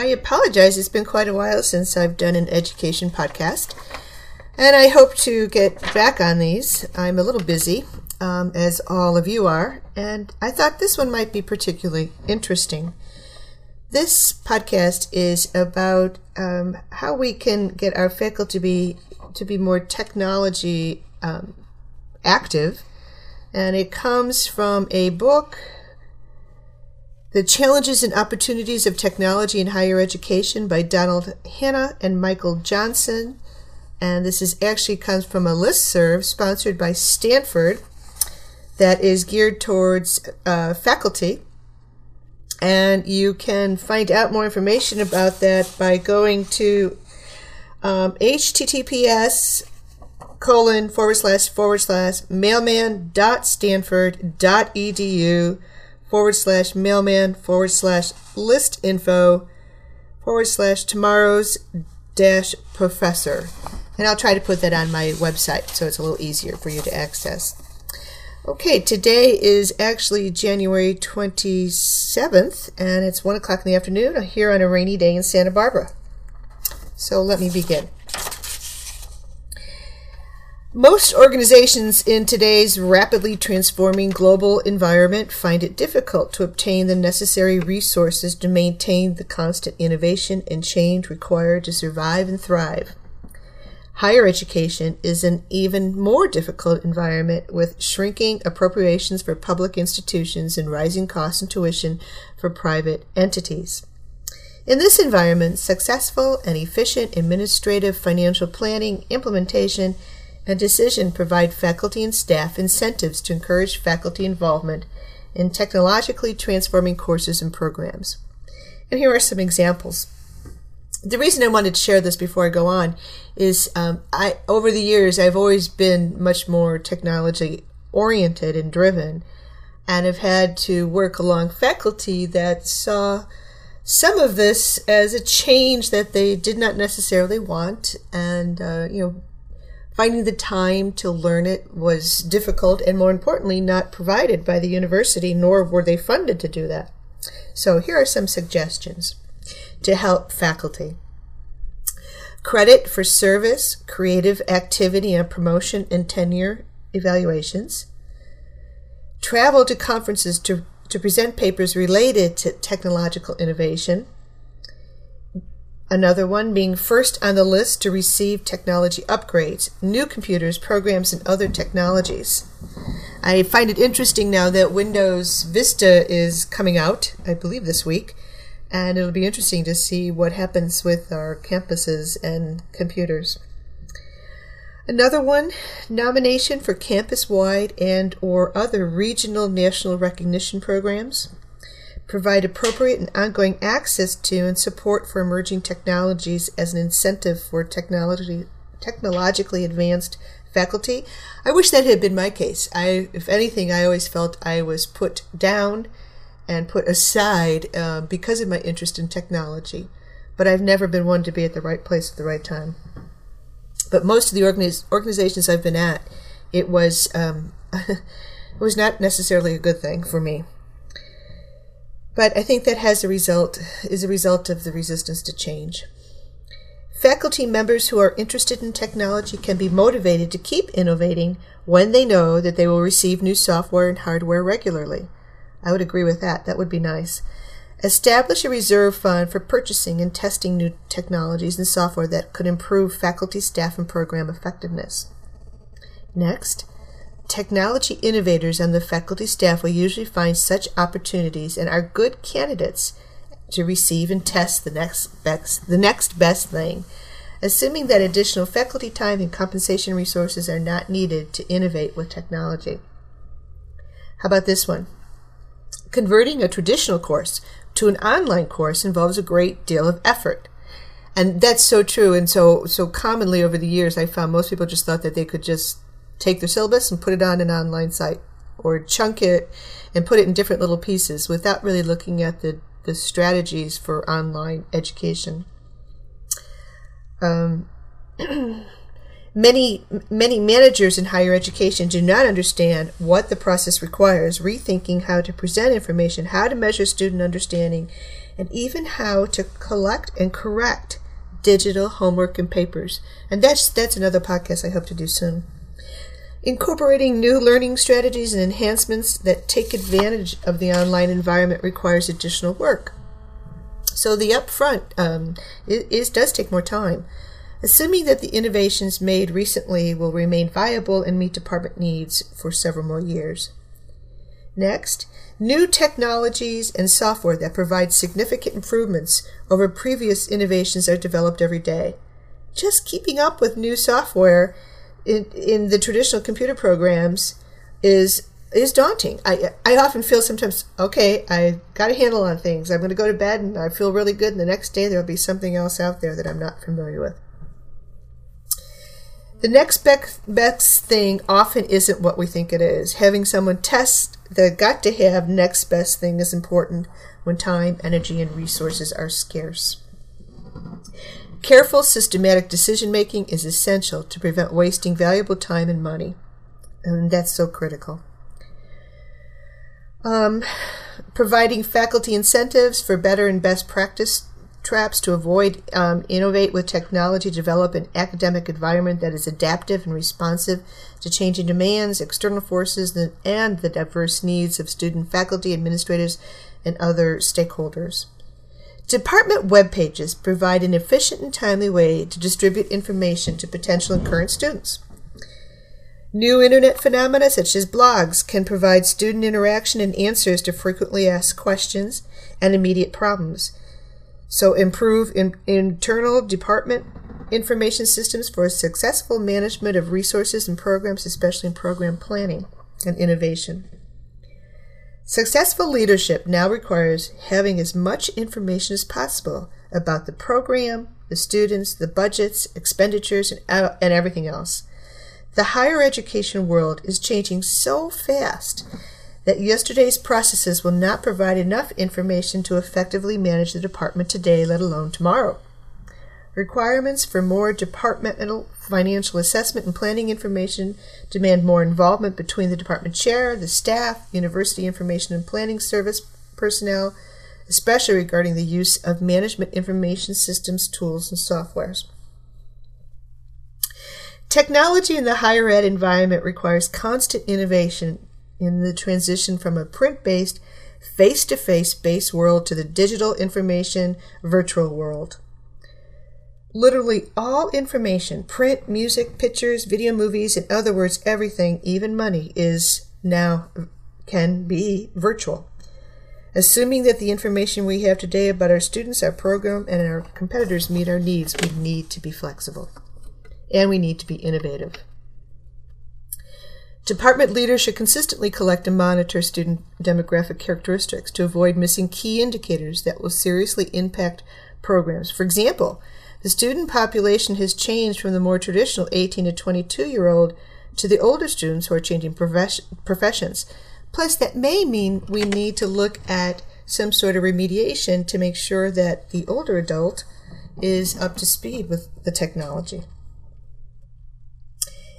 I apologize. It's been quite a while since I've done an education podcast, and I hope to get back on these. I'm a little busy, um, as all of you are, and I thought this one might be particularly interesting. This podcast is about um, how we can get our faculty to be to be more technology um, active, and it comes from a book the Challenges and Opportunities of Technology in Higher Education by Donald Hanna and Michael Johnson. And this is actually comes from a list serve sponsored by Stanford that is geared towards uh, faculty. And you can find out more information about that by going to um, https colon forward slash forward slash mailman.stanford.edu forward slash mailman forward slash list info forward slash tomorrow's dash professor. And I'll try to put that on my website so it's a little easier for you to access. Okay, today is actually January 27th, and it's 1 o'clock in the afternoon here on a rainy day in Santa Barbara. So let me begin. Most organizations in today's rapidly transforming global environment find it difficult to obtain the necessary resources to maintain the constant innovation and change required to survive and thrive. Higher education is an even more difficult environment with shrinking appropriations for public institutions and rising costs and tuition for private entities. In this environment, successful and efficient administrative financial planning, implementation, and decision provide faculty and staff incentives to encourage faculty involvement in technologically transforming courses and programs. And here are some examples. The reason I wanted to share this before I go on is um, I over the years I've always been much more technology oriented and driven, and have had to work along faculty that saw some of this as a change that they did not necessarily want, and uh, you know Finding the time to learn it was difficult and, more importantly, not provided by the university, nor were they funded to do that. So, here are some suggestions to help faculty. Credit for service, creative activity and promotion and tenure evaluations, travel to conferences to, to present papers related to technological innovation Another one being first on the list to receive technology upgrades, new computers, programs, and other technologies. I find it interesting now that Windows Vista is coming out, I believe this week, and it'll be interesting to see what happens with our campuses and computers. Another one, nomination for campus-wide and or other regional national recognition programs provide appropriate and ongoing access to and support for emerging technologies as an incentive for technology technologically advanced faculty. I wish that had been my case. I, if anything, I always felt I was put down and put aside uh, because of my interest in technology. But I've never been one to be at the right place at the right time. But most of the organiz- organizations I've been at, it was um, it was not necessarily a good thing for me. But I think that has a result is a result of the resistance to change. Faculty members who are interested in technology can be motivated to keep innovating when they know that they will receive new software and hardware regularly. I would agree with that. That would be nice. Establish a reserve fund for purchasing and testing new technologies and software that could improve faculty, staff, and program effectiveness. Next, Technology innovators and the faculty staff will usually find such opportunities and are good candidates to receive and test the next best, the next best thing, assuming that additional faculty time and compensation resources are not needed to innovate with technology. How about this one? Converting a traditional course to an online course involves a great deal of effort. And that's so true. And so, so commonly over the years, I found most people just thought that they could just take their syllabus and put it on an online site or chunk it and put it in different little pieces without really looking at the, the strategies for online education. Um, many many managers in higher education do not understand what the process requires rethinking how to present information how to measure student understanding and even how to collect and correct digital homework and papers. And that's that's another podcast I hope to do soon. Incorporating new learning strategies and enhancements that take advantage of the online environment requires additional work. So the upfront um, is, does take more time. Assuming that the innovations made recently will remain viable and meet department needs for several more years. Next, new technologies and software that provide significant improvements over previous innovations are developed every day. Just keeping up with new software in, in the traditional computer programs is is daunting. I I often feel sometimes, okay, I got a handle on things. I'm going to go to bed and I feel really good, and the next day there'll be something else out there that I'm not familiar with. The next best thing often isn't what we think it is. Having someone test the got to have next best thing is important when time, energy, and resources are scarce. Careful, systematic decision making is essential to prevent wasting valuable time and money. And that's so critical. Um, providing faculty incentives for better and best practice traps to avoid um, innovate with technology, develop an academic environment that is adaptive and responsive to changing demands, external forces, and the diverse needs of student, faculty, administrators, and other stakeholders. Department web pages provide an efficient and timely way to distribute information to potential and current students. New internet phenomena such as blogs can provide student interaction and answers to frequently asked questions and immediate problems. So, improve in, internal department information systems for successful management of resources and programs, especially in program planning and innovation. Successful leadership now requires having as much information as possible about the program, the students, the budgets, expenditures, and, and everything else. The higher education world is changing so fast that yesterday's processes will not provide enough information to effectively manage the department today, let alone tomorrow. Requirements for more departmental financial assessment and planning information demand more involvement between the department chair, the staff, university information and planning service personnel, especially regarding the use of management information systems, tools, and softwares. Technology in the higher ed environment requires constant innovation in the transition from a print based, face to face based world to the digital information virtual world. Literally all information print, music, pictures, video movies, in other words, everything, even money, is now can be virtual. Assuming that the information we have today about our students, our program, and our competitors meet our needs, we need to be flexible and we need to be innovative. Department leaders should consistently collect and monitor student demographic characteristics to avoid missing key indicators that will seriously impact programs. For example, the student population has changed from the more traditional 18 to 22 year old to the older students who are changing professions. Plus, that may mean we need to look at some sort of remediation to make sure that the older adult is up to speed with the technology.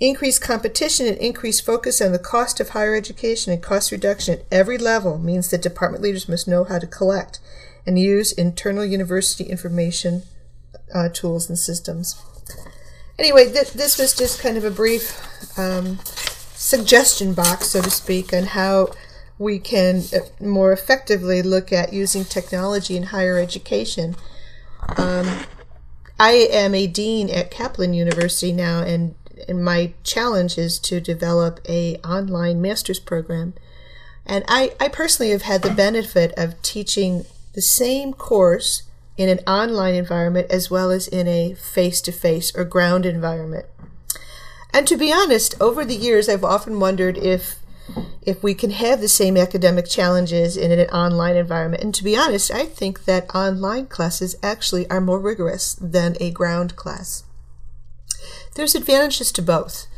Increased competition and increased focus on the cost of higher education and cost reduction at every level means that department leaders must know how to collect and use internal university information uh, tools and systems. Anyway, th- this was just kind of a brief um, suggestion box, so to speak, on how we can uh, more effectively look at using technology in higher education. Um, I am a dean at Kaplan University now, and, and my challenge is to develop a online master's program. And I, I personally have had the benefit of teaching the same course in an online environment as well as in a face to face or ground environment. And to be honest, over the years, I've often wondered if if we can have the same academic challenges in an online environment. And to be honest, I think that online classes actually are more rigorous than a ground class. There's advantages to both.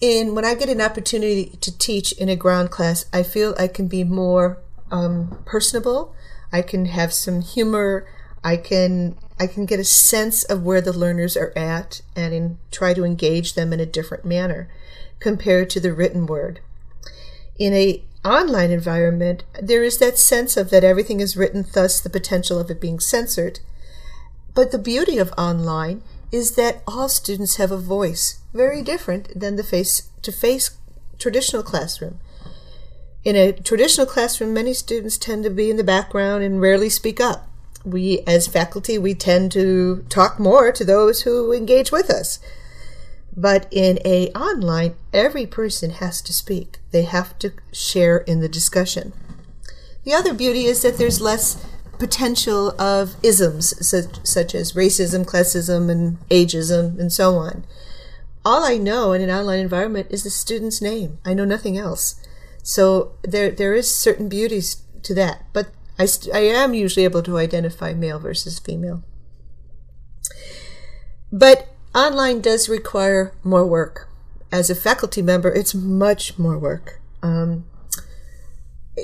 In when I get an opportunity to teach in a ground class, I feel I can be more um, personable. I can have some humor. I can I can get a sense of where the learners are at and in, try to engage them in a different manner compared to the written word. In a online environment, there is that sense of that everything is written, thus the potential of it being censored. But the beauty of online is that all students have a voice, very different than the face to face traditional classroom. In a traditional classroom, many students tend to be in the background and rarely speak up. We, as faculty, we tend to talk more to those who engage with us. But in a online, every person has to speak. They have to share in the discussion. The other beauty is that there's less potential of isms such, such as racism, classism, and ageism, and so on. All I know in an online environment is the student's name. I know nothing else. So there, there is certain beauties to that. But I, st- I am usually able to identify male versus female. But Online does require more work. As a faculty member, it's much more work. Um,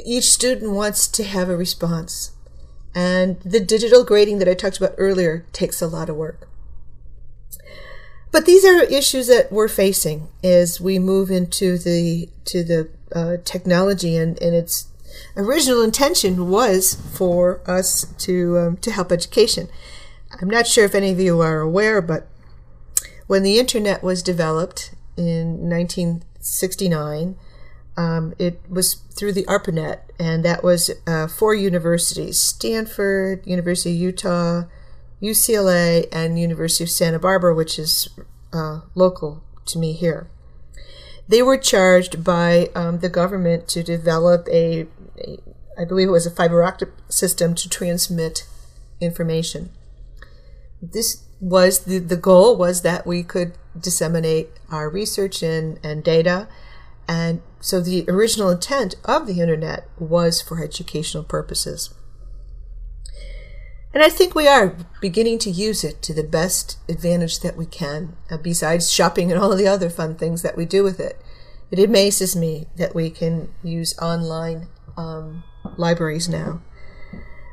each student wants to have a response. And the digital grading that I talked about earlier takes a lot of work. But these are issues that we're facing as we move into the to the uh, technology, and, and its original intention was for us to um, to help education. I'm not sure if any of you are aware, but when the internet was developed in 1969, um, it was through the ARPANET, and that was uh, four universities Stanford, University of Utah, UCLA, and University of Santa Barbara, which is uh, local to me here. They were charged by um, the government to develop a, a, I believe it was a fiber optic system to transmit information. This was the, the goal was that we could disseminate our research and, and data. And so the original intent of the internet was for educational purposes. And I think we are beginning to use it to the best advantage that we can, uh, besides shopping and all the other fun things that we do with it. It amazes me that we can use online um, libraries now.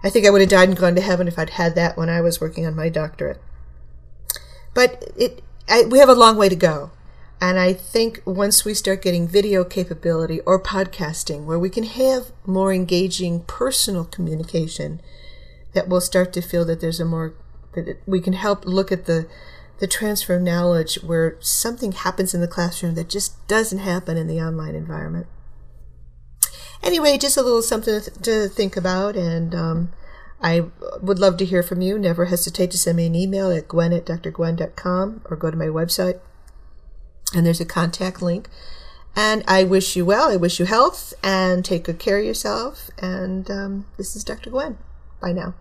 I think I would have died and gone to heaven if I'd had that when I was working on my doctorate. But it, I, we have a long way to go. And I think once we start getting video capability or podcasting, where we can have more engaging personal communication, that we'll start to feel that there's a more that we can help look at the the transfer of knowledge where something happens in the classroom that just doesn't happen in the online environment. Anyway, just a little something to think about, and um, I would love to hear from you. Never hesitate to send me an email at gwen at drgwen.com or go to my website. And there's a contact link. And I wish you well. I wish you health and take good care of yourself. And um, this is Dr. Gwen. Bye now.